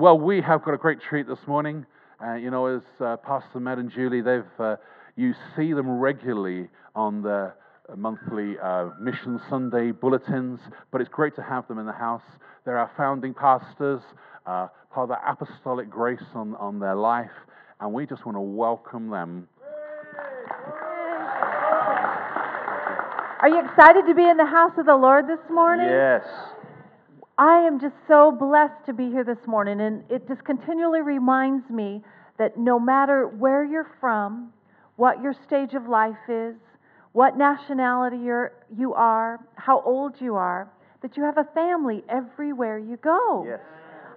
Well, we have got a great treat this morning. Uh, you know, as uh, Pastor Matt and Julie, they've uh, you see them regularly on the monthly uh, Mission Sunday bulletins, but it's great to have them in the house. They're our founding pastors, uh, part of the apostolic grace on, on their life, and we just want to welcome them. Are you excited to be in the house of the Lord this morning? Yes. I am just so blessed to be here this morning, and it just continually reminds me that no matter where you're from, what your stage of life is, what nationality you're, you are, how old you are, that you have a family everywhere you go. Yes.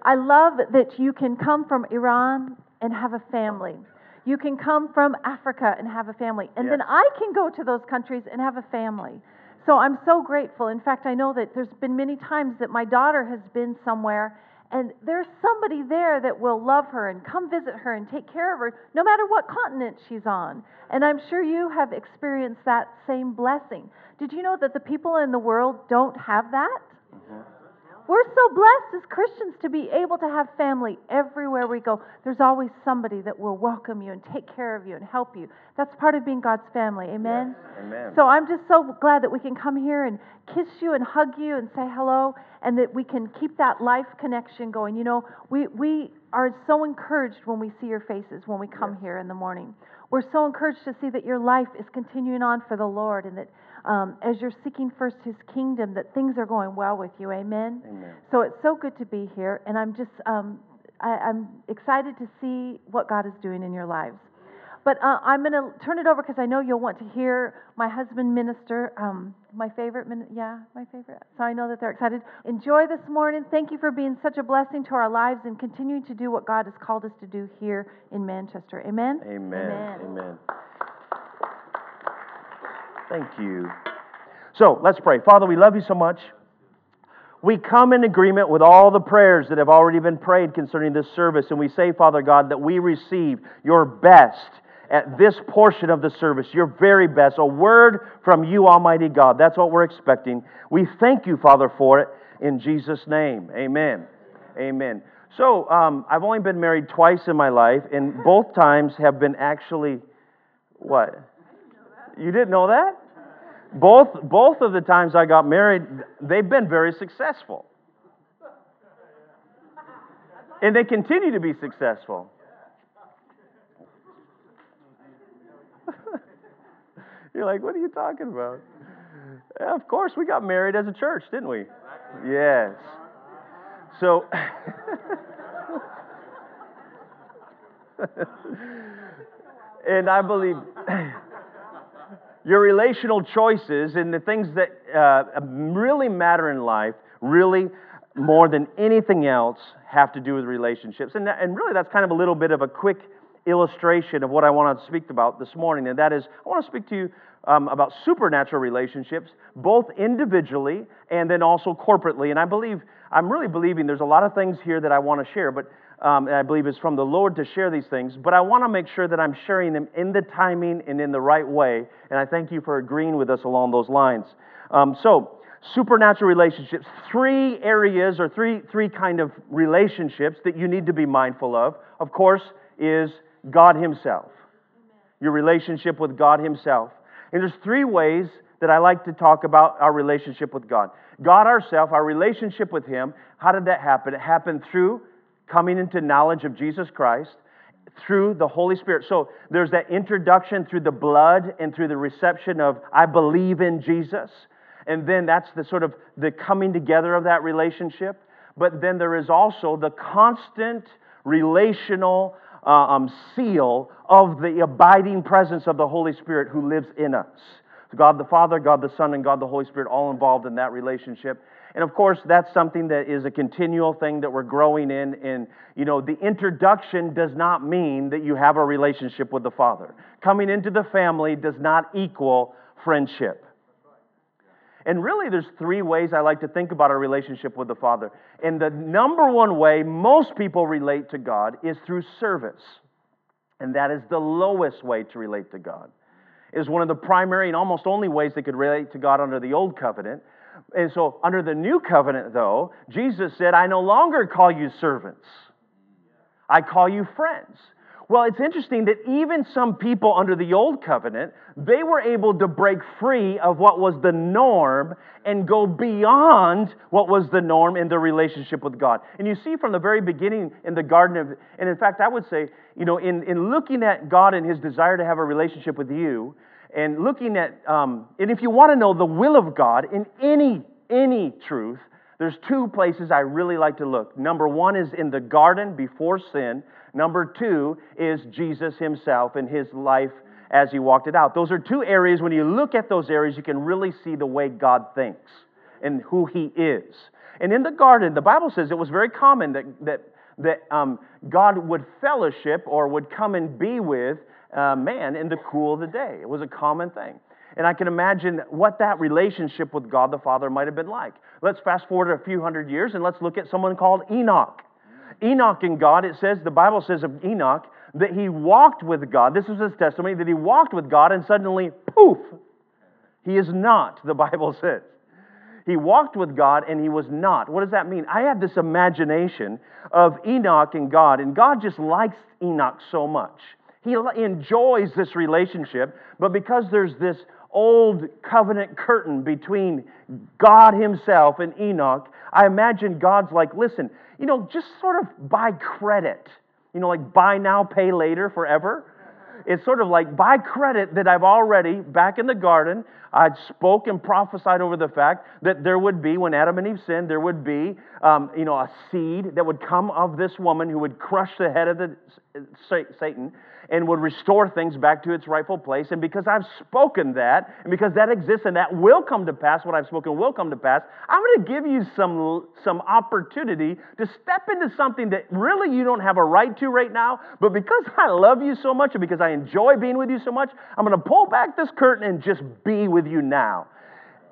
I love that you can come from Iran and have a family. You can come from Africa and have a family. And Yes. then I can go to those countries and have a family. So I'm so grateful. In fact, I know that there's been many times that my daughter has been somewhere and there's somebody there that will love her and come visit her and take care of her no matter what continent she's on. And I'm sure you have experienced that same blessing. Did you know that the people in the world don't have that? We're so blessed as Christians to be able to have family everywhere we go. There's always somebody that will welcome you and take care of you and help you. That's part of being God's family. Amen? Amen. So I'm just so glad that we can come here and kiss you and hug you and say hello and that we can keep that life connection going. You know, we, we are so encouraged when we see your faces when we come here in the morning. We're so encouraged to see that your life is continuing on for the Lord and that um, as you're seeking first his kingdom, that things are going well with you. Amen? Amen. So it's so good to be here, and I'm just um, I, I'm excited to see what God is doing in your lives. But uh, I'm going to turn it over because I know you'll want to hear my husband minister. Um, my favorite, min- yeah, my favorite. So I know that they're excited. Enjoy this morning. Thank you for being such a blessing to our lives and continuing to do what God has called us to do here in Manchester. Amen. Amen. Amen. Thank you. So let's pray. Father, we love you so much. We come in agreement with all the prayers that have already been prayed concerning this service, and we say, Father God, that we receive your best at this portion of the service, your very best, a word from you, Almighty God. That's what we're expecting. We thank you, Father, for it in Jesus' name. Amen. Amen. So, um, I've only been married twice in my life, and both times have been actually what? You didn't know that? Both, both of the times I got married, they've been very successful. And they continue to be successful. You're like, what are you talking about? Yeah, of course, we got married as a church, didn't we? Yes. So, and I believe your relational choices and the things that uh, really matter in life, really more than anything else, have to do with relationships. And, that, and really, that's kind of a little bit of a quick illustration of what I want to speak about this morning. And that is, I want to speak to you um, about supernatural relationships, both individually and then also corporately. And I believe, I'm really believing there's a lot of things here that I want to share, but um, I believe it's from the Lord to share these things. But I want to make sure that I'm sharing them in the timing and in the right way. And I thank you for agreeing with us along those lines. Um, so, supernatural relationships, three areas or three, three kind of relationships that you need to be mindful of, of course, is God Himself. Your relationship with God Himself. And there's three ways that I like to talk about our relationship with God. God ourself, our relationship with Him, how did that happen? It happened through coming into knowledge of Jesus Christ through the Holy Spirit. So there's that introduction through the blood and through the reception of I believe in Jesus. And then that's the sort of the coming together of that relationship. But then there is also the constant relational uh, um, seal of the abiding presence of the Holy Spirit who lives in us. God the Father, God the Son, and God the Holy Spirit all involved in that relationship. And of course, that's something that is a continual thing that we're growing in. And, you know, the introduction does not mean that you have a relationship with the Father. Coming into the family does not equal friendship. And really, there's three ways I like to think about our relationship with the Father. And the number one way most people relate to God is through service. And that is the lowest way to relate to God. Is one of the primary and almost only ways they could relate to God under the old covenant. And so, under the new covenant, though, Jesus said, I no longer call you servants. I call you friends. Well, it's interesting that even some people under the old covenant, they were able to break free of what was the norm and go beyond what was the norm in their relationship with God. And you see from the very beginning in the Garden of, and in fact, I would say, you know, in, in looking at God and his desire to have a relationship with you, and looking at, um, and if you want to know the will of God in any, any truth, there's two places I really like to look. Number one is in the garden before sin. Number two is Jesus himself and his life as he walked it out. Those are two areas, when you look at those areas, you can really see the way God thinks and who he is. And in the garden, the Bible says it was very common that, that, that um, God would fellowship or would come and be with uh, man in the cool of the day. It was a common thing. And I can imagine what that relationship with God the Father might have been like. Let's fast forward a few hundred years and let's look at someone called Enoch. Enoch and God, it says, the Bible says of Enoch that he walked with God. This is his testimony that he walked with God and suddenly, poof, he is not, the Bible says. He walked with God and he was not. What does that mean? I have this imagination of Enoch and God, and God just likes Enoch so much. He enjoys this relationship, but because there's this old covenant curtain between God Himself and Enoch, I imagine God's like, listen, you know, just sort of buy credit. You know, like buy now, pay later forever. It's sort of like by credit that I've already, back in the garden, I'd spoke and prophesied over the fact that there would be, when Adam and Eve sinned, there would be, um, you know, a seed that would come of this woman who would crush the head of the, Satan and would restore things back to its rightful place. And because I've spoken that, and because that exists and that will come to pass, what I've spoken will come to pass, I'm going to give you some, some opportunity to step into something that really you don't have a right to right now. But because I love you so much and because I enjoy being with you so much, I'm going to pull back this curtain and just be with you now.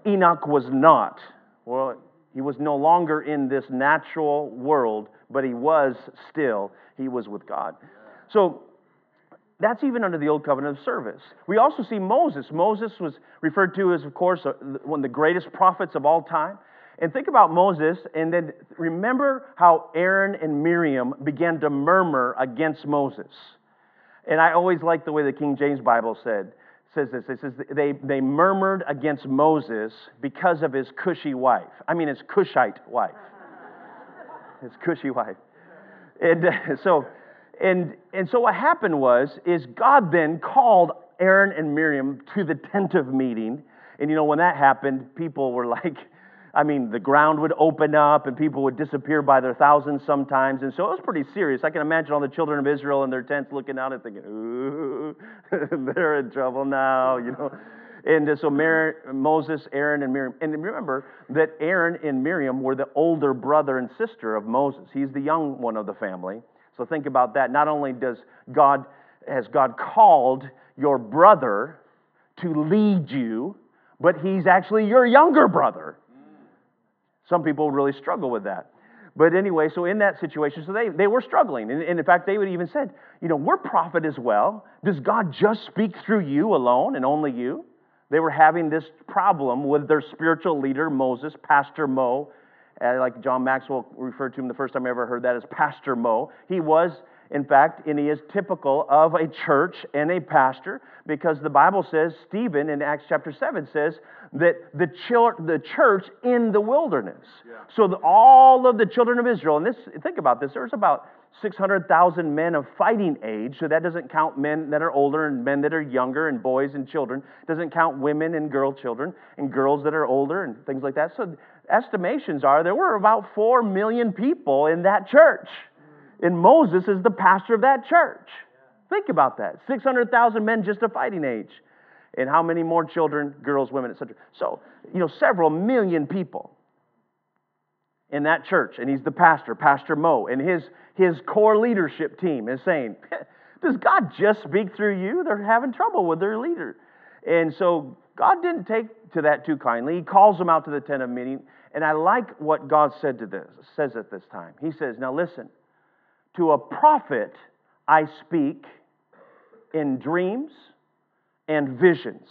Enoch was not. Well, he was no longer in this natural world, but he was still, he was with God. So that's even under the old covenant of service. We also see Moses. Moses was referred to as, of course, uh, one of the greatest prophets of all time. And think about Moses, and then remember how Aaron and Miriam began to murmur against Moses. And I always like the way the King James Bible said says this. It says they, they murmured against Moses because of his cushy wife. I mean, his Cushite wife. his cushy wife. And uh, so and, and so what happened was, is God then called Aaron and Miriam to the tent of meeting. And you know, when that happened, people were like, I mean, the ground would open up and people would disappear by their thousands sometimes. And so it was pretty serious. I can imagine all the children of Israel in their tents looking out and thinking, ooh, they're in trouble now, you know. And so Moses, Aaron, and Miriam. And remember that Aaron and Miriam were the older brother and sister of Moses. He's the young one of the family. So think about that. Not only does God, has God called your brother to lead you, but he's actually your younger brother. Some people really struggle with that. But anyway, so in that situation, so they, they were struggling. And, and, in fact, they would even said, you know, we're prophet as well. Does God just speak through you alone and only you? They were having this problem with their spiritual leader, Moses, Pastor Mo, uh, like John Maxwell referred to him the first time I ever heard that as Pastor Mo. He was, in fact, and he is typical of a church and a pastor because the Bible says, Stephen in Acts chapter 7 says that the, chil- the church in the wilderness. Yeah. So the, all of the children of Israel, and this, think about this, there's about 600,000 men of fighting age, so that doesn't count men that are older and men that are younger and boys and children. Doesn't count women and girl children and girls that are older and things like that. So estimations are there were about 4 million people in that church. And Moses is the pastor of that church. Think about that 600,000 men just of fighting age. And how many more children, girls, women, etc. So, you know, several million people in that church. And he's the pastor, Pastor Mo. And his, his core leadership team is saying, Does God just speak through you? They're having trouble with their leader. And so God didn't take to that too kindly. He calls them out to the tent of meeting and I like what God said to this, says at this time. He says, Now listen, to a prophet I speak in dreams and visions.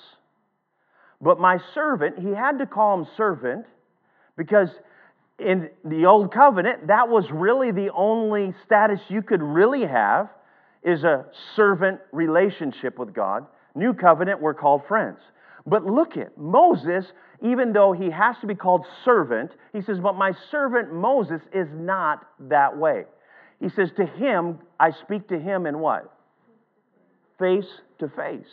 But my servant, he had to call him servant because in the old covenant, that was really the only status you could really have is a servant relationship with God. New covenant, we're called friends. But look at Moses, even though he has to be called servant, he says, But my servant Moses is not that way. He says, To him, I speak to him in what? Face to face.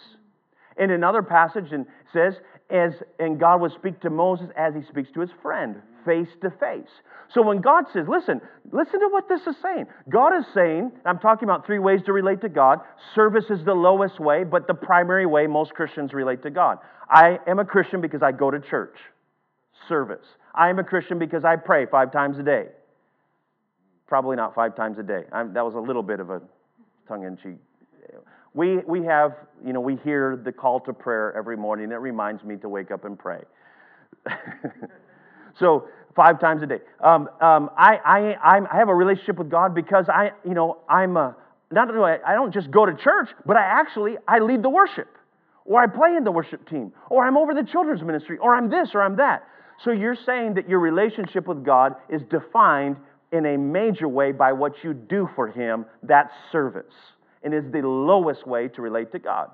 In another passage, and says, as and God would speak to Moses as he speaks to his friend, face to face. So when God says, listen, listen to what this is saying. God is saying, I'm talking about three ways to relate to God. Service is the lowest way, but the primary way most Christians relate to God. I am a Christian because I go to church. Service. I am a Christian because I pray five times a day. Probably not five times a day. I'm, that was a little bit of a tongue in cheek. We, we have, you know, we hear the call to prayer every morning. It reminds me to wake up and pray. so five times a day. Um, um, I, I, I have a relationship with God because I, you know, I'm a, not only I don't just go to church, but I actually I lead the worship, or I play in the worship team, or I'm over the children's ministry, or I'm this or I'm that. So you're saying that your relationship with God is defined in a major way by what you do for him, that service, and is the lowest way to relate to God.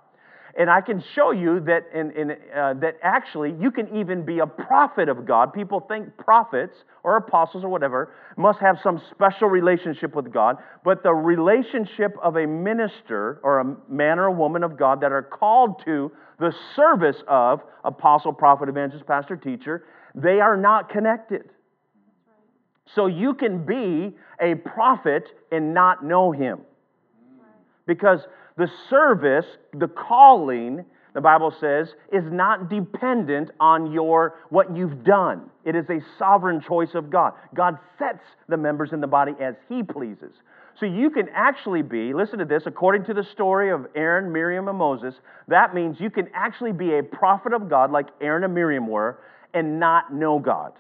And I can show you that, in, in, uh, that actually you can even be a prophet of God. People think prophets or apostles or whatever must have some special relationship with God, but the relationship of a minister or a man or a woman of God that are called to the service of apostle, prophet, evangelist, pastor, teacher, they are not connected. So you can be a prophet and not know him. Because the service, the calling, the Bible says, is not dependent on your what you've done. It is a sovereign choice of God. God sets the members in the body as he pleases. So you can actually be, listen to this, according to the story of Aaron, Miriam, and Moses, that means you can actually be a prophet of God like Aaron and Miriam were and not know God.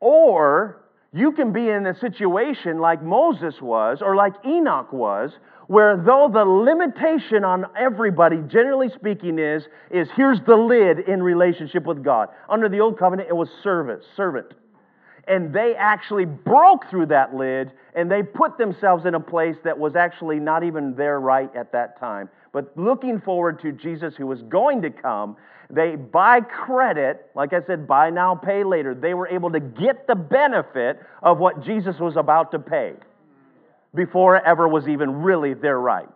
Or you can be in a situation like Moses was or like Enoch was, where though the limitation on everybody, generally speaking, is, is here's the lid in relationship with God. Under the old covenant, it was service, servant. And they actually broke through that lid and they put themselves in a place that was actually not even their right at that time. But looking forward to Jesus who was going to come they, by credit, like I said, buy now, pay later, they were able to get the benefit of what Jesus was about to pay before it ever was even really their right.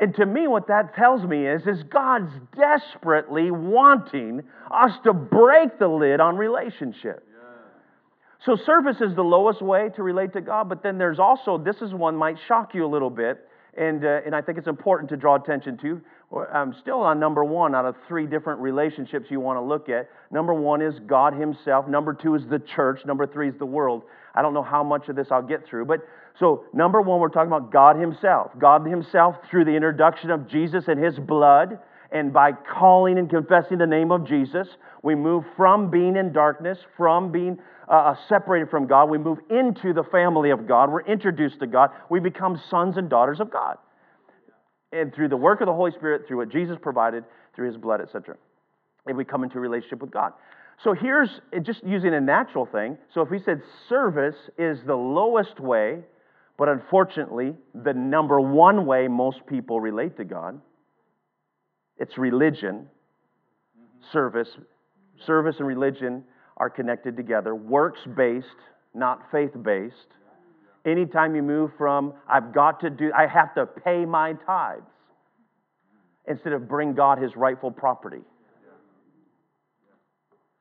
And to me, what that tells me is, is God's desperately wanting us to break the lid on relationship. So service is the lowest way to relate to God, but then there's also, this is one might shock you a little bit, and, uh, and I think it's important to draw attention to. I'm still on number one out of three different relationships you want to look at. Number one is God Himself. Number two is the church. Number three is the world. I don't know how much of this I'll get through, but so number one, we're talking about God Himself. God Himself through the introduction of Jesus and His blood, and by calling and confessing the name of Jesus, we move from being in darkness, from being uh, uh separated from God, we move into the family of God. We're introduced to God. We become sons and daughters of God and through the work of the Holy Spirit, through what Jesus provided, through his blood, etc. And we come into a relationship with God. So here's just using a natural thing. So if we said service is the lowest way, but unfortunately, the number one way most people relate to God, it's religion. Service. Service and religion are connected together, works based, not faith based. Anytime you move from, I've got to do, I have to pay my tithes, instead of bring God his rightful property.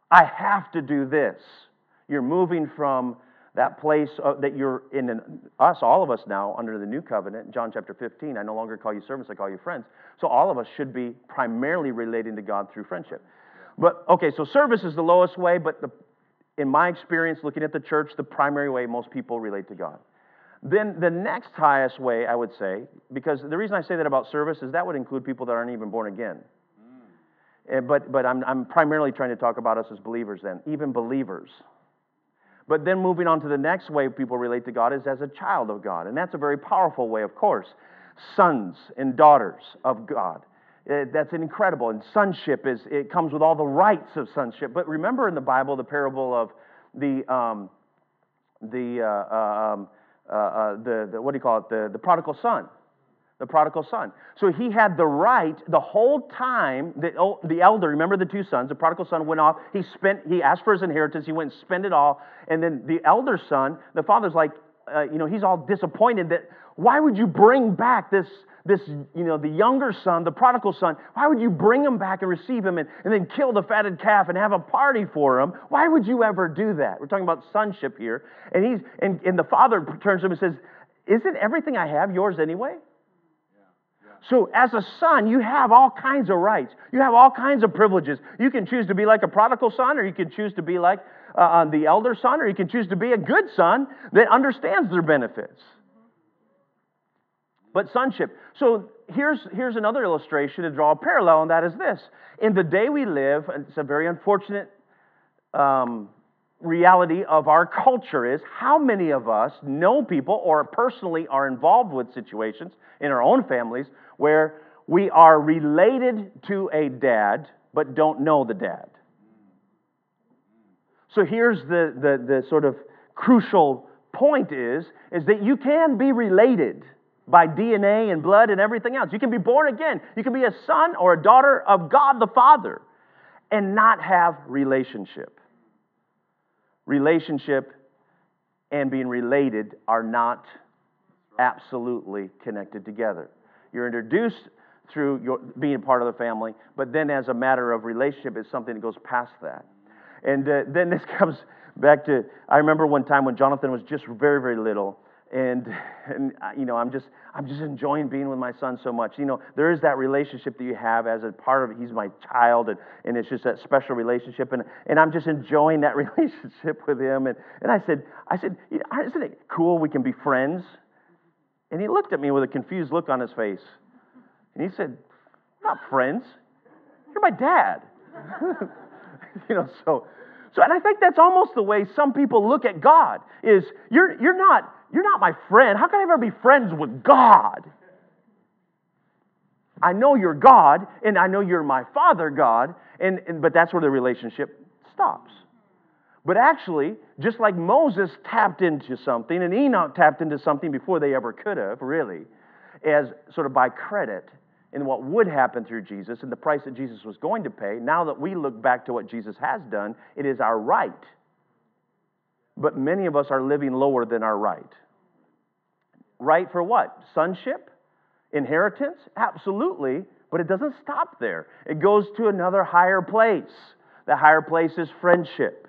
I have to do this. You're moving from that place uh, that you're in, an, us, all of us now, under the new covenant, John chapter 15, I no longer call you servants, I call you friends. So all of us should be primarily relating to God through friendship. But, okay, so service is the lowest way, but the, in my experience, looking at the church, the primary way most people relate to God. Then the next highest way, I would say, because the reason I say that about service is that would include people that aren't even born again. Mm. But, but I'm, I'm primarily trying to talk about us as believers then, even believers. But then moving on to the next way people relate to God is as a child of God. And that's a very powerful way, of course. Sons and daughters of God. Uh, that's incredible. And sonship is, it comes with all the rights of sonship. But remember in the Bible the parable of the, um, the, uh, uh um, uh, uh, the, the, what do you call it, the, the prodigal son. The prodigal son. So he had the right the whole time. The, oh, the elder, remember the two sons. The prodigal son went off. He spent. He asked for his inheritance. He went and spent it all. And then the elder son, the father's like, uh, you know, he's all disappointed that why would you bring back this this, you know, the younger son, the prodigal son, why would you bring him back and receive him and, and then kill the fatted calf and have a party for him? Why would you ever do that? We're talking about sonship here. And he's and, and the father turns to him and says, Isn't everything I have yours anyway? So, as a son, you have all kinds of rights. You have all kinds of privileges. You can choose to be like a prodigal son, or you can choose to be like uh, uh the elder son, or you can choose to be a good son that understands their benefits but sonship. So here's, here's another illustration to draw a parallel, and that is this. In the day we live, it's a very unfortunate um, reality of our culture is how many of us know people or personally are involved with situations in our own families where we are related to a dad but don't know the dad. So here's the, the, the sort of crucial point is, is that you can be related by DNA and blood and everything else. You can be born again. You can be a son or a daughter of God the Father and not have relationship. Relationship and being related are not absolutely connected together. You're introduced through your, being a part of the family, but then as a matter of relationship, it's something that goes past that. And uh, then this comes back to I remember one time when Jonathan was just very, very little and and you know i'm just i'm just enjoying being with my son so much. You know there is that relationship that you have as a part of it he's my child and, and it's just that special relationship and, and i'm just enjoying that relationship with him. And, and i said i said isn't it cool we can be friends? And he looked at me with a confused look on his face. And he said not friends. You're my dad. You know so so and i think that's almost the way some people look at god is you're you're not you're not my friend. How can I ever be friends with God? I know you're God, and I know you're my Father God, and, and, but that's where the relationship stops. But actually, just like Moses tapped into something, and Enoch tapped into something before they ever could have, really, as sort of by credit in what would happen through Jesus and the price that Jesus was going to pay, now that we look back to what Jesus has done, it is our right but many of us are living lower than our right. Right for what? Sonship? Inheritance? Absolutely, but it doesn't stop there. It goes to another higher place. The higher place is friendship.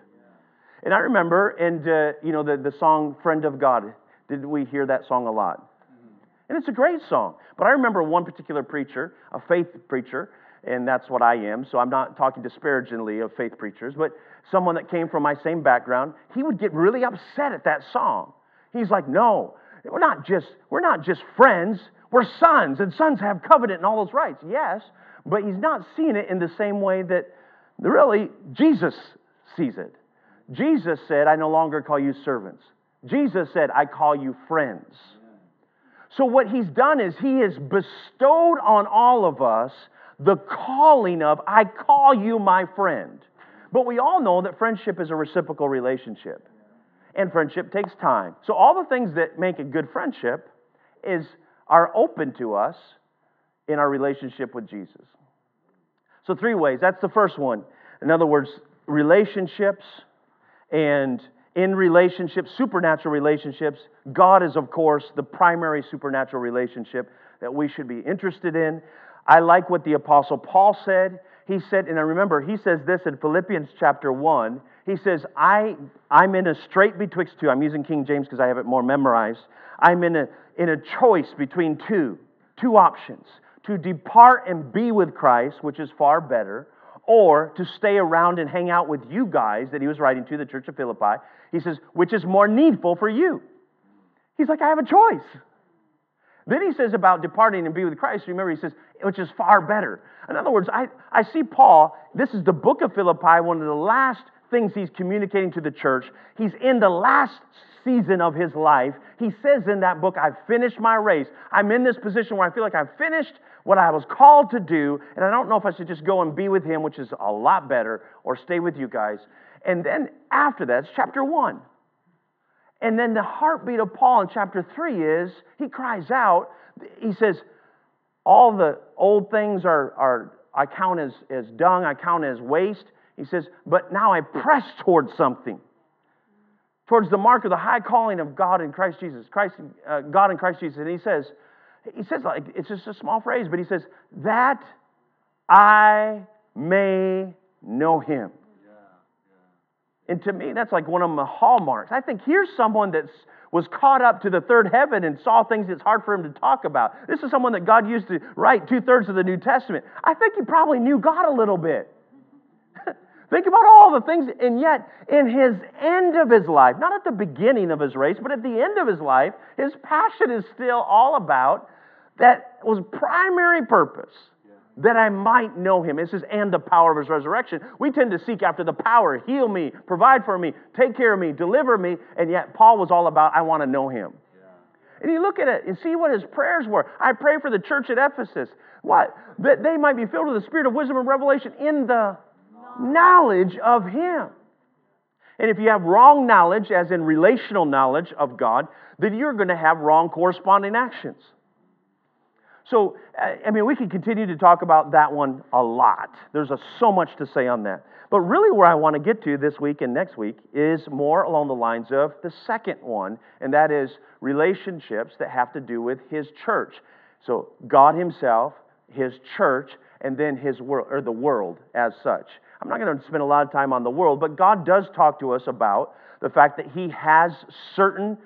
And I remember, and uh, you know, the, the song Friend of God, did we hear that song a lot? And it's a great song. But I remember one particular preacher, a faith preacher, and that's what I am, so I'm not talking disparagingly of faith preachers, but someone that came from my same background, he would get really upset at that song. He's like, no, we're not just, we're not just friends, we're sons, and sons have covenant and all those rights. Yes, but he's not seeing it in the same way that really Jesus sees it. Jesus said, I no longer call you servants. Jesus said, I call you friends. So, what he's done is he has bestowed on all of us the calling of, I call you my friend. But we all know that friendship is a reciprocal relationship. And friendship takes time. So all the things that make a good friendship is are open to us in our relationship with Jesus. So three ways. That's the first one. In other words, relationships and in relationships, supernatural relationships, God is of course the primary supernatural relationship that we should be interested in. I like what the Apostle Paul said. He said, and I remember, he says this in Philippians chapter 1. He says, I, I'm in a strait betwixt two. I'm using King James because I have it more memorized. I'm in a, in a choice between two, two options to depart and be with Christ, which is far better, or to stay around and hang out with you guys that he was writing to, the church of Philippi. He says, which is more needful for you. He's like, I have a choice. Then he says about departing and be with Christ. Remember, he says, which is far better. In other words, I, I see Paul, this is the book of Philippi, one of the last things he's communicating to the church. He's in the last season of his life. He says in that book, I've finished my race. I'm in this position where I feel like I've finished what I was called to do, and I don't know if I should just go and be with him, which is a lot better, or stay with you guys. And then after that, it's chapter one. And then the heartbeat of Paul in chapter 3 is he cries out, he says, All the old things are, are I count as, as dung, I count as waste. He says, But now I press towards something, towards the mark of the high calling of God in Christ Jesus, Christ, uh, God in Christ Jesus. And he says, he says, like, it's just a small phrase, but he says, That I may know him. And to me, that's like one of the hallmarks. I think here's someone that was caught up to the third heaven and saw things that's hard for him to talk about. This is someone that God used to write two thirds of the New Testament. I think he probably knew God a little bit. think about all the things, and yet in his end of his life, not at the beginning of his race, but at the end of his life, his passion is still all about that was primary purpose that I might know him. It says, and the power of his resurrection. We tend to seek after the power, heal me, provide for me, take care of me, deliver me, and yet Paul was all about, I want to know him. Yeah. And you look at it and see what his prayers were. I pray for the church at Ephesus. What? That they might be filled with the spirit of wisdom and revelation in the knowledge of him. And if you have wrong knowledge, as in relational knowledge of God, then you're going to have wrong corresponding actions. So, I mean, we could continue to talk about that one a lot. There's a, so much to say on that. But really, where I want to get to this week and next week is more along the lines of the second one, and that is relationships that have to do with His church. So, God Himself, His church, and then His world, or the world as such. I'm not going to spend a lot of time on the world, but God does talk to us about the fact that He has certain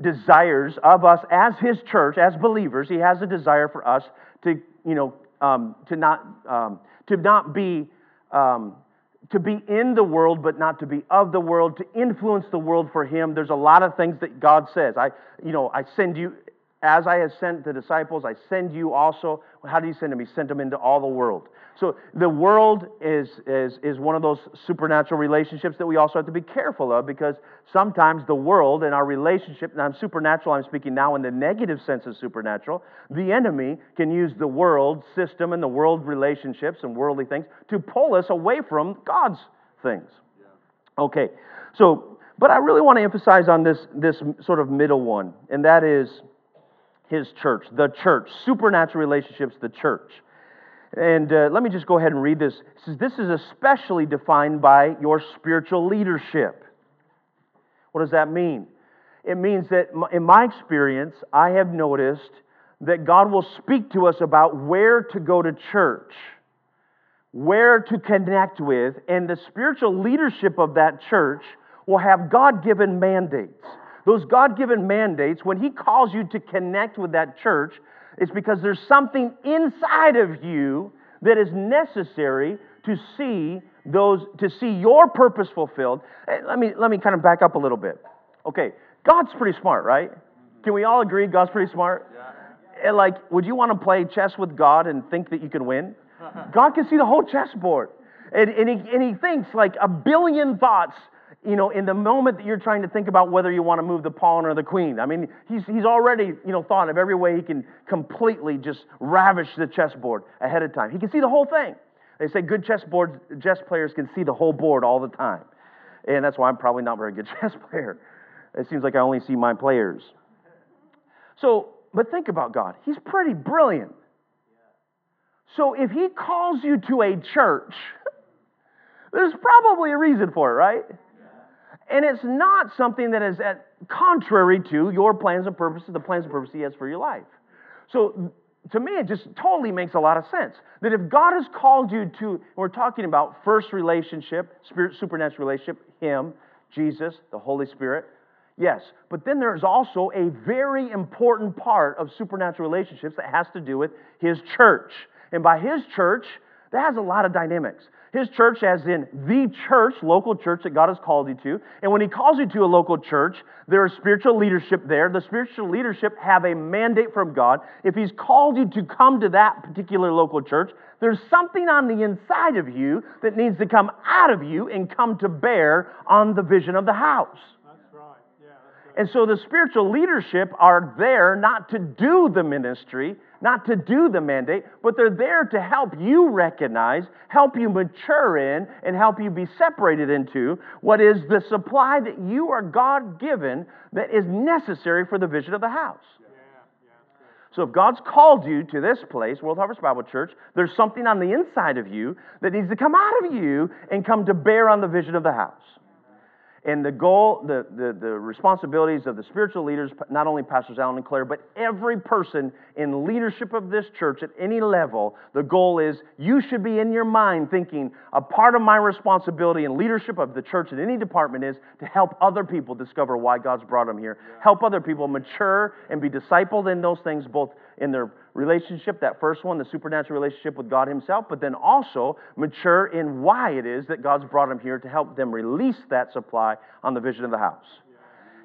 desires of us as his church, as believers. He has a desire for us to, you know, um, to not um, to not be um, to be in the world, but not to be of the world, to influence the world for him. There's a lot of things that God says. I, you know, I send you as I have sent the disciples, I send you also. How do you send them? He sent them into all the world. So the world is, is, is one of those supernatural relationships that we also have to be careful of because sometimes the world and our relationship, and I'm supernatural, I'm speaking now in the negative sense of supernatural, the enemy can use the world system and the world relationships and worldly things to pull us away from God's things. Okay, so, but I really want to emphasize on this, this sort of middle one, and that is his church, the church, supernatural relationships, the church. And uh, let me just go ahead and read this. It says, This is especially defined by your spiritual leadership. What does that mean? It means that in my experience, I have noticed that God will speak to us about where to go to church, where to connect with, and the spiritual leadership of that church will have God given mandates. Those God given mandates, when He calls you to connect with that church, it's because there's something inside of you that is necessary to see those to see your purpose fulfilled. Eh, let me let me kind of back up a little bit. Okay, God's pretty smart, right? Can we all agree God's pretty smart? Yeah. And like, would you want to play chess with God and think that you can win? God can see the whole chessboard. And, and, he, and he thinks like a billion thoughts you know, in the moment that you're trying to think about whether you want to move the pawn or the queen. I mean, he's, he's already, you know, thought of every way he can completely just ravish the chessboard ahead of time. He can see the whole thing. They say good chessboard, chess players can see the whole board all the time. And that's why I'm probably not very good chess player. It seems like I only see my players. So, but think about God. He's pretty brilliant. So if he calls you to a church, there's probably a reason for it, right? And it's not something that is at, contrary to your plans and purposes, the plans and purposes He has for your life. So to me, it just totally makes a lot of sense that if God has called you to, we're talking about first relationship, spirit, supernatural relationship, Him, Jesus, the Holy Spirit, yes. But then there's also a very important part of supernatural relationships that has to do with His church. And by His church, That has a lot of dynamics. His church, as in the church, local church that God has called you to. And when He calls you to a local church, there is spiritual leadership there. The spiritual leadership have a mandate from God. If He's called you to come to that particular local church, there's something on the inside of you that needs to come out of you and come to bear on the vision of the house. That's right. Yeah. And so the spiritual leadership are there not to do the ministry, not to do the mandate, but they're there to help you recognize, help you mature in, and help you be separated into what is the supply that you are God given that is necessary for the vision of the house. So if God's called you to this place, World Harvest Bible Church, there's something on the inside of you that needs to come out of you and come to bear on the vision of the house. And the goal, the, the, the responsibilities of the spiritual leaders, not only Pastors Allen and Claire, but every person in leadership of this church at any level, the goal is you should be in your mind thinking a part of my responsibility in leadership of the church in any department is to help other people discover why God's brought them here, help other people mature and be discipled in those things, both in their relationship, that first one, the supernatural relationship with God Himself, but then also mature in why it is that God's brought them here to help them release that supply on the vision of the house.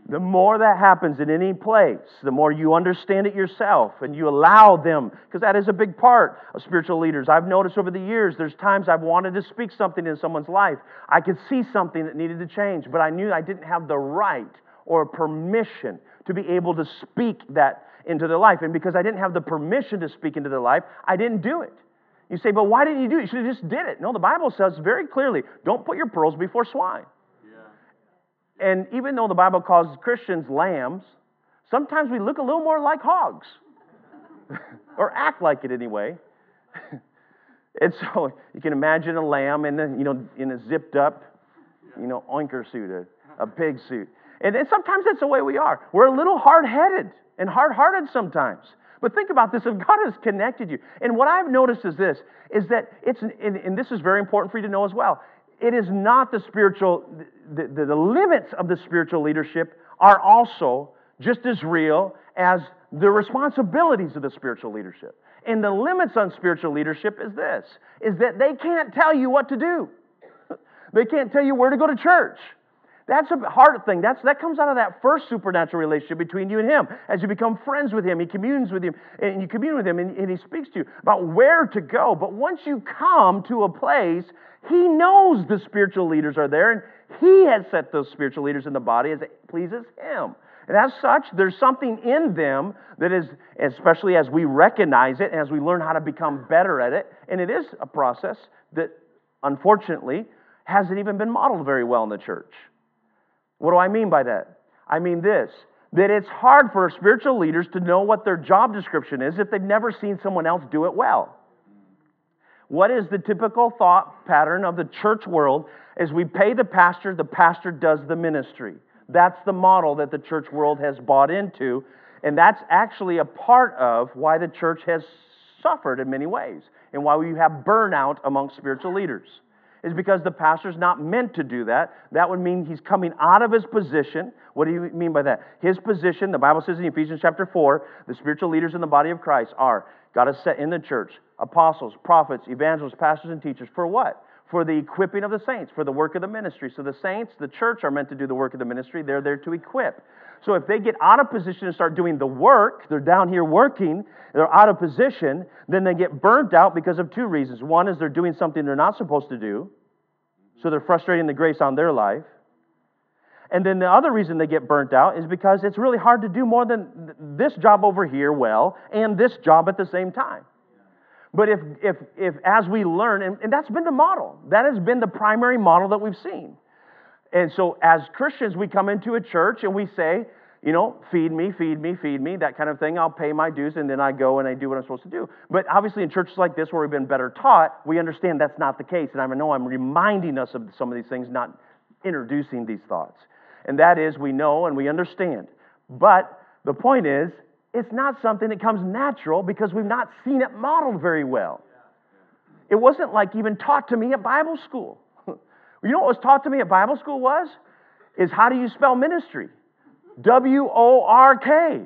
The more that happens in any place, the more you understand it yourself and you allow them, because that is a big part of spiritual leaders. I've noticed over the years, there's times I've wanted to speak something in someone's life. I could see something that needed to change, but I knew I didn't have the right or permission to be able to speak that into their life. And because I didn't have the permission to speak into their life, I didn't do it. You say, but why didn't you do it? You should have just did it. No, the Bible says very clearly don't put your pearls before swine. And even though the Bible calls Christians lambs, sometimes we look a little more like hogs, or act like it anyway. and so you can imagine a lamb in the, you know, in a zipped up, you know, oinker suit, a, a pig suit. And, and sometimes that's the way we are. We're a little hard headed and hard hearted sometimes. But think about this if God has connected you. And what I've noticed is this is that it's, and, and this is very important for you to know as well. It is not the spiritual, the, the, the limits of the spiritual leadership are also just as real as the responsibilities of the spiritual leadership. And the limits on spiritual leadership is this is that they can't tell you what to do. They can't tell you where to go to church. That's a hard thing. That's, that comes out of that first supernatural relationship between you and Him. As you become friends with Him, He communes with you, and you commune with Him, and, and He speaks to you about where to go. But once you come to a place, He knows the spiritual leaders are there, and He has set those spiritual leaders in the body as it pleases Him. And as such, there's something in them that is, especially as we recognize it, and as we learn how to become better at it, and it is a process that unfortunately hasn't even been modeled very well in the church. What do I mean by that? I mean this that it's hard for spiritual leaders to know what their job description is if they've never seen someone else do it well. What is the typical thought pattern of the church world? Is we pay the pastor, the pastor does the ministry. That's the model that the church world has bought into, and that's actually a part of why the church has suffered in many ways and why we have burnout among spiritual leaders is because the pastor's not meant to do that. That would mean he's coming out of his position. What do you mean by that? His position, the Bible says in Ephesians chapter 4, the spiritual leaders in the body of Christ are God has set in the church apostles, prophets, evangelists, pastors, and teachers. For what? For the equipping of the saints, for the work of the ministry. So the saints, the church, are meant to do the work of the ministry. They're there to equip. So if they get out of position and start doing the work, they're down here working, they're out of position, then they get burnt out because of two reasons. One is they're doing something they're not supposed to do, so they're frustrating the grace on their life. And then the other reason they get burnt out is because it's really hard to do more than this job over here well and this job at the same time. But if, if, if as we learn, and, and that's been the model, that has been the primary model that we've seen. And so as Christians, we come into a church and we say, you know, feed me, feed me, feed me, that kind of thing. I'll pay my dues and then I go and I do what I'm supposed to do. But obviously, in churches like this where we've been better taught, we understand that's not the case. And I know I'm reminding us of some of these things, not introducing these thoughts. And that is, we know and we understand. But the point is, it's not something that comes natural because we've not seen it modeled very well. It wasn't like even taught to me at Bible school. you know what was taught to me at Bible school was? Is how do you spell ministry? W O R K.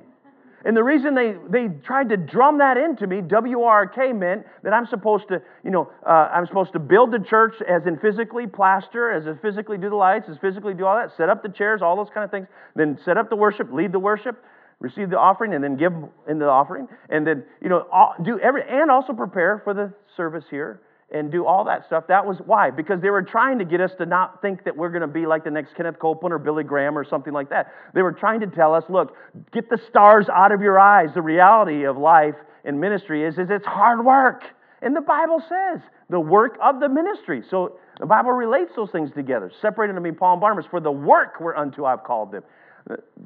And the reason they, they tried to drum that into me, WRK meant that I'm supposed to, you know, uh, I'm supposed to build the church as in physically plaster, as in physically do the lights, as physically do all that, set up the chairs, all those kind of things, then set up the worship, lead the worship, receive the offering, and then give in the offering, and then, you know, do every, and also prepare for the service here and do all that stuff. That was why, because they were trying to get us to not think that we're going to be like the next Kenneth Copeland or Billy Graham or something like that. They were trying to tell us, look, get the stars out of your eyes. The reality of life and ministry is, is it's hard work. And the Bible says the work of the ministry. So the Bible relates those things together. Separated to me, Paul and Barnabas, for the work whereunto I've called them.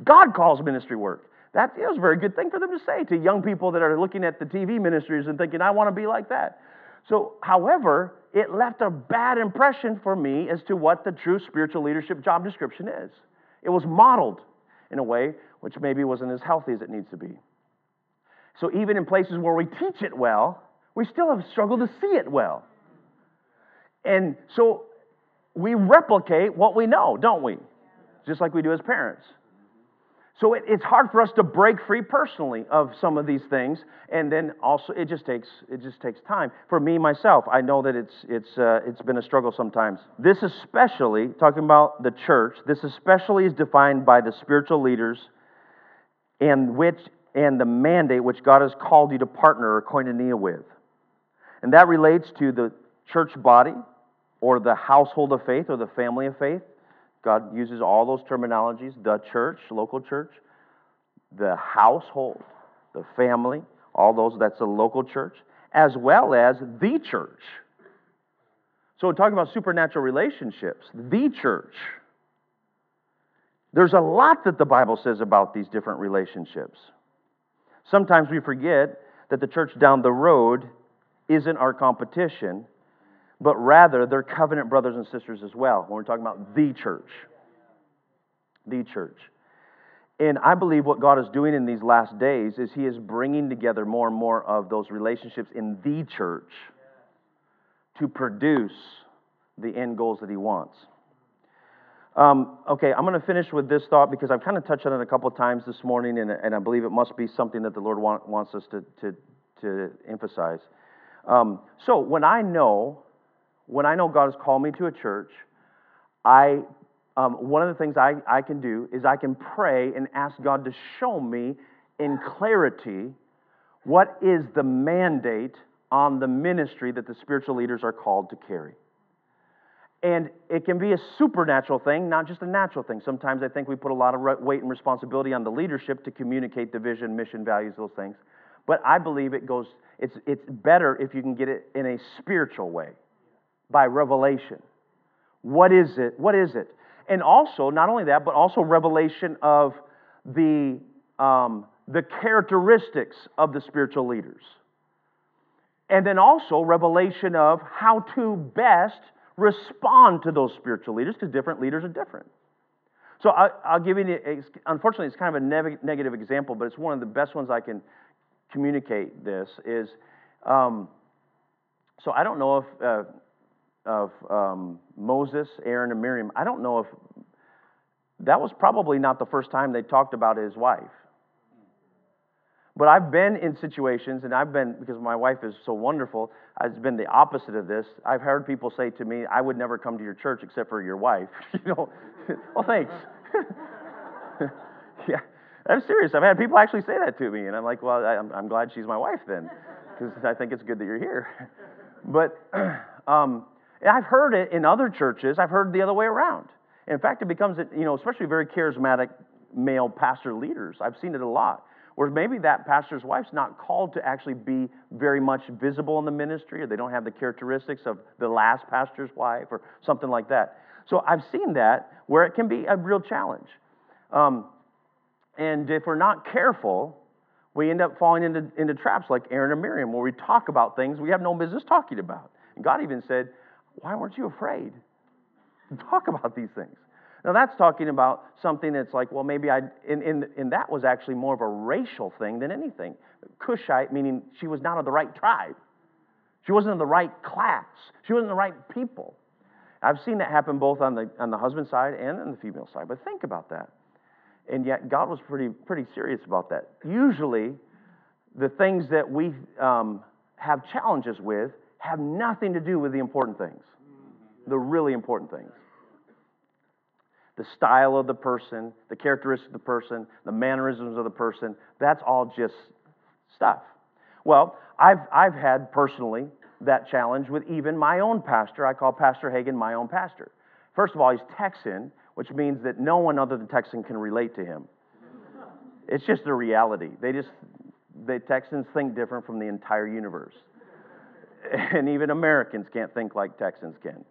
God calls ministry work. That is a very good thing for them to say to young people that are looking at the TV ministries and thinking, I want to be like that. So, however, it left a bad impression for me as to what the true spiritual leadership job description is. It was modeled in a way which maybe wasn't as healthy as it needs to be. So, even in places where we teach it well, we still have struggled to see it well. And so we replicate what we know, don't we? Just like we do as parents. So it, it's hard for us to break free personally of some of these things, and then also it just takes it just takes time. For me myself, I know that it's it's uh, it's been a struggle sometimes. This especially talking about the church. This especially is defined by the spiritual leaders, and which and the mandate which God has called you to partner or koinonia with, and that relates to the church body, or the household of faith, or the family of faith God uses all those terminologies the church, local church, the household, the family, all those, that's a local church, as well as the church. So, we're talking about supernatural relationships, the church. There's a lot that the Bible says about these different relationships. Sometimes we forget that the church down the road isn't our competition, but rather they're covenant brothers and sisters as well when we're talking about the church. The church. And I believe what God is doing in these last days is He is bringing together more and more of those relationships in the church to produce the end goals that He wants. Um, okay, I'm going to finish with this thought because I've kind of touched on it a couple of times this morning, and, and I believe it must be something that the Lord want, wants us to, to, to emphasize. Um, so, when I know when I know God has called me to a church, I, um, one of the things I, I can do is I can pray and ask God to show me in clarity what is the mandate on the ministry that the spiritual leaders are called to carry. And it can be a supernatural thing, not just a natural thing. Sometimes I think we put a lot of weight and responsibility on the leadership to communicate the vision, mission, values, those things. But I believe it goes, it's, it's better if you can get it in a spiritual way by revelation. What is it? What is it? And also, not only that, but also revelation of the, um, the characteristics of the spiritual leaders. And then also revelation of how to best respond to those spiritual leaders, because different leaders are different. So I, will give you, an, unfortunately, it's kind of a negative example, but it's one of the best ones I can communicate this is, um, so I don't know if, uh, of um, Moses, Aaron, and Miriam, I don't know if that was probably not the first time they talked about his wife. But I've been in situations, and I've been, because my wife is so wonderful, it's been the opposite of this. I've heard people say to me, I would never come to your church except for your wife. you know, well, thanks. yeah, I'm serious. I've had people actually say that to me, and I'm like, well, I'm, I'm glad she's my wife then, because I think it's good that you're here. but, um, I've heard it in other churches, I've heard the other way around. In fact, it becomes, you know, especially very charismatic male pastor leaders. I've seen it a lot. Where maybe that pastor's wife's not called to actually be very much visible in the ministry, or they don't have the characteristics of the last pastor's wife, or something like that. So I've seen that where it can be a real challenge. Um, and if we're not careful, we end up falling into, into traps like Aaron and Miriam, where we talk about things we have no business talking about. And God even said, why weren't you afraid? Talk about these things. Now, that's talking about something that's like, well, maybe I, and, and, and that was actually more of a racial thing than anything. Cushite, meaning she was not of the right tribe. She wasn't in the right class. She wasn't the right people. I've seen that happen both on the, on the husband side and on the female side, but think about that. And yet, God was pretty, pretty serious about that. Usually, the things that we um, have challenges with have nothing to do with the important things, the really important things. The style of the person, the characteristics of the person, the mannerisms of the person, that's all just stuff. Well, I've, I've had personally that challenge with even my own pastor. I call Pastor Hagin my own pastor. First of all, he's Texan, which means that no one other than Texan can relate to him. It's just a reality. They just, the Texans think different from the entire universe. And even Americans can't think like Texans can.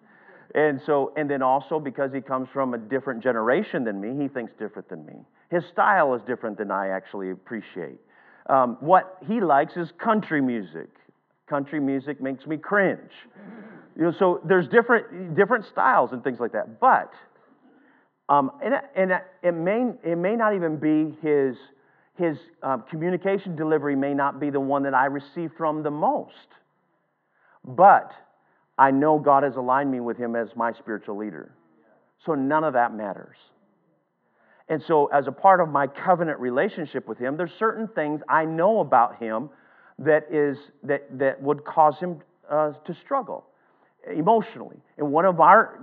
And so, and then also because he comes from a different generation than me, he thinks different than me. His style is different than I actually appreciate. Um, what he likes is country music. Country music makes me cringe. You know, so there's different, different styles and things like that. But, um, and, and it, may, it may not even be his, his um, communication delivery may not be the one that I receive from the most. But I know God has aligned me with him as my spiritual leader. So none of that matters. And so, as a part of my covenant relationship with him, there's certain things I know about him that, is, that, that would cause him uh, to struggle emotionally. And one of our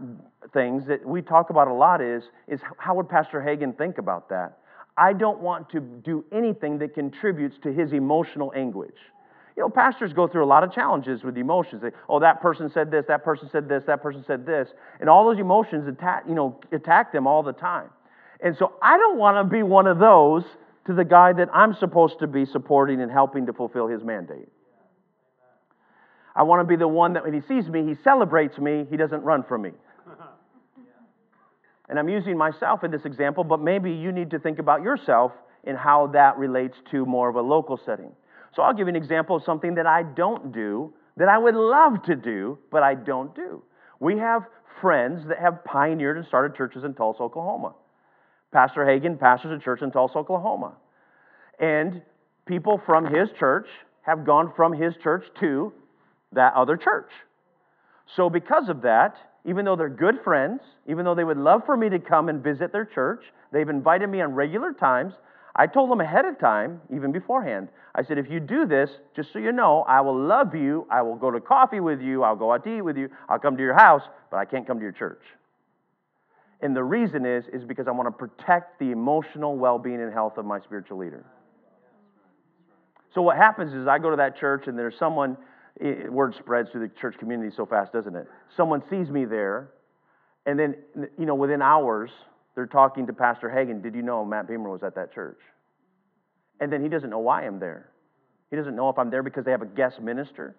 things that we talk about a lot is, is how would Pastor Hagin think about that? I don't want to do anything that contributes to his emotional anguish. You know, pastors go through a lot of challenges with emotions. They, oh, that person said this, that person said this, that person said this, and all those emotions attack, you know, attack them all the time. And so I don't want to be one of those to the guy that I'm supposed to be supporting and helping to fulfill his mandate. I want to be the one that when he sees me, he celebrates me, he doesn't run from me. And I'm using myself in this example, but maybe you need to think about yourself and how that relates to more of a local setting. So I'll give you an example of something that I don't do that I would love to do, but I don't do. We have friends that have pioneered and started churches in Tulsa, Oklahoma. Pastor Hagin pastors a church in Tulsa, Oklahoma. And people from his church have gone from his church to that other church. So, because of that, even though they're good friends, even though they would love for me to come and visit their church, they've invited me on regular times. I told them ahead of time, even beforehand, I said, if you do this, just so you know, I will love you. I will go to coffee with you. I'll go out to eat with you. I'll come to your house, but I can't come to your church. And the reason is, is because I want to protect the emotional well being and health of my spiritual leader. So what happens is I go to that church and there's someone it, word spreads through the church community so fast, doesn't it? Someone sees me there, and then, you know, within hours, they're talking to Pastor Hagin. Did you know Matt Beamer was at that church? And then he doesn't know why I'm there. He doesn't know if I'm there because they have a guest minister.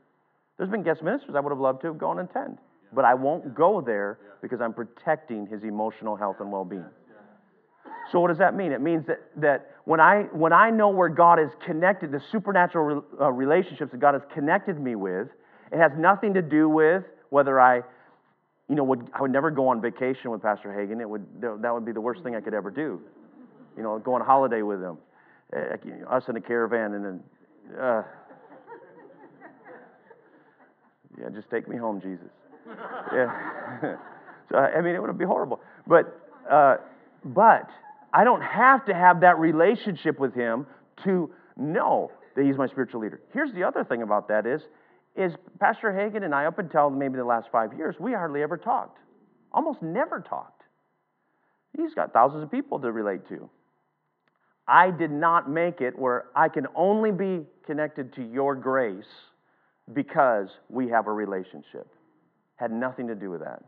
There's been guest ministers I would have loved to have gone and attend, but I won't go there because I'm protecting his emotional health and well being. So what does that mean? It means that, that when, I, when I know where God is connected, the supernatural uh, relationships that God has connected me with, it has nothing to do with whether I, you know, would, I would never go on vacation with Pastor Hagin. It would, that would be the worst thing I could ever do. You know, go on holiday with him. Uh, us in a caravan and then, uh, yeah, just take me home, Jesus. Yeah. so, I mean, it would be horrible. But, uh, but I don't have to have that relationship with him to know that he's my spiritual leader. Here's the other thing about that is, is Pastor Hagin and I, up until maybe the last five years, we hardly ever talked. Almost never talked. He's got thousands of people to relate to. I did not make it where I can only be connected to your grace because we have a relationship. Had nothing to do with that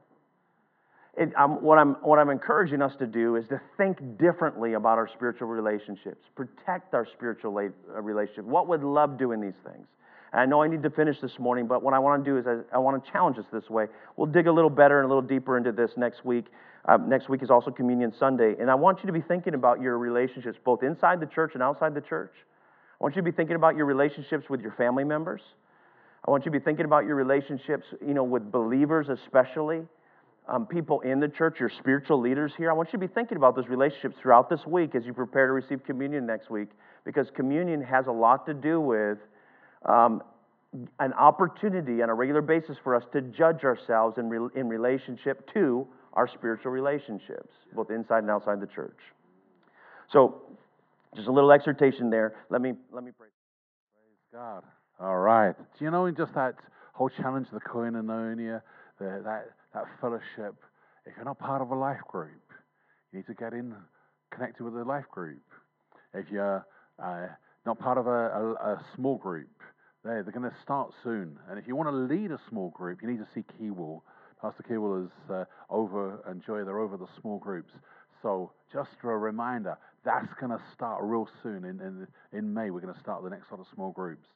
it, what, I'm, what I'm encouraging us to do is to think differently about our spiritual relationships, protect our spiritual uh, relationship. What would love do in these things? I know I need to finish this morning, but what I want to do is I, I want to challenge us this way. We'll dig a little better and a little deeper into this next week. Uh, next week is also Communion Sunday. And I want you to be thinking about your relationships, both inside the church and outside the church. I want you to be thinking about your relationships with your family members. I want you to be thinking about your relationships, you know, with believers especially um, people in the church, your spiritual leaders here, I want you to be thinking about those relationships throughout this week as you prepare to receive communion next week, because communion has a lot to do with um, an opportunity on a regular basis for us to judge ourselves in, re- in relationship to our spiritual relationships, both inside and outside the church. So, just a little exhortation there. Let me let me pray. Praise God. All right. Do you know in just that whole challenge of the koinonia, the, that, that fellowship, if you're not part of a life group, you need to get in, connected with a life group. If you're uh, not part of a, a, a small group, they, they're going to start soon. And if you want to lead a small group, you need to see Keywall. Pastor Keywall is uh, over, and Joy, they're over the small groups. So just for a reminder, that's going to start real soon. In, in, in May, we're going to start the next lot of small groups.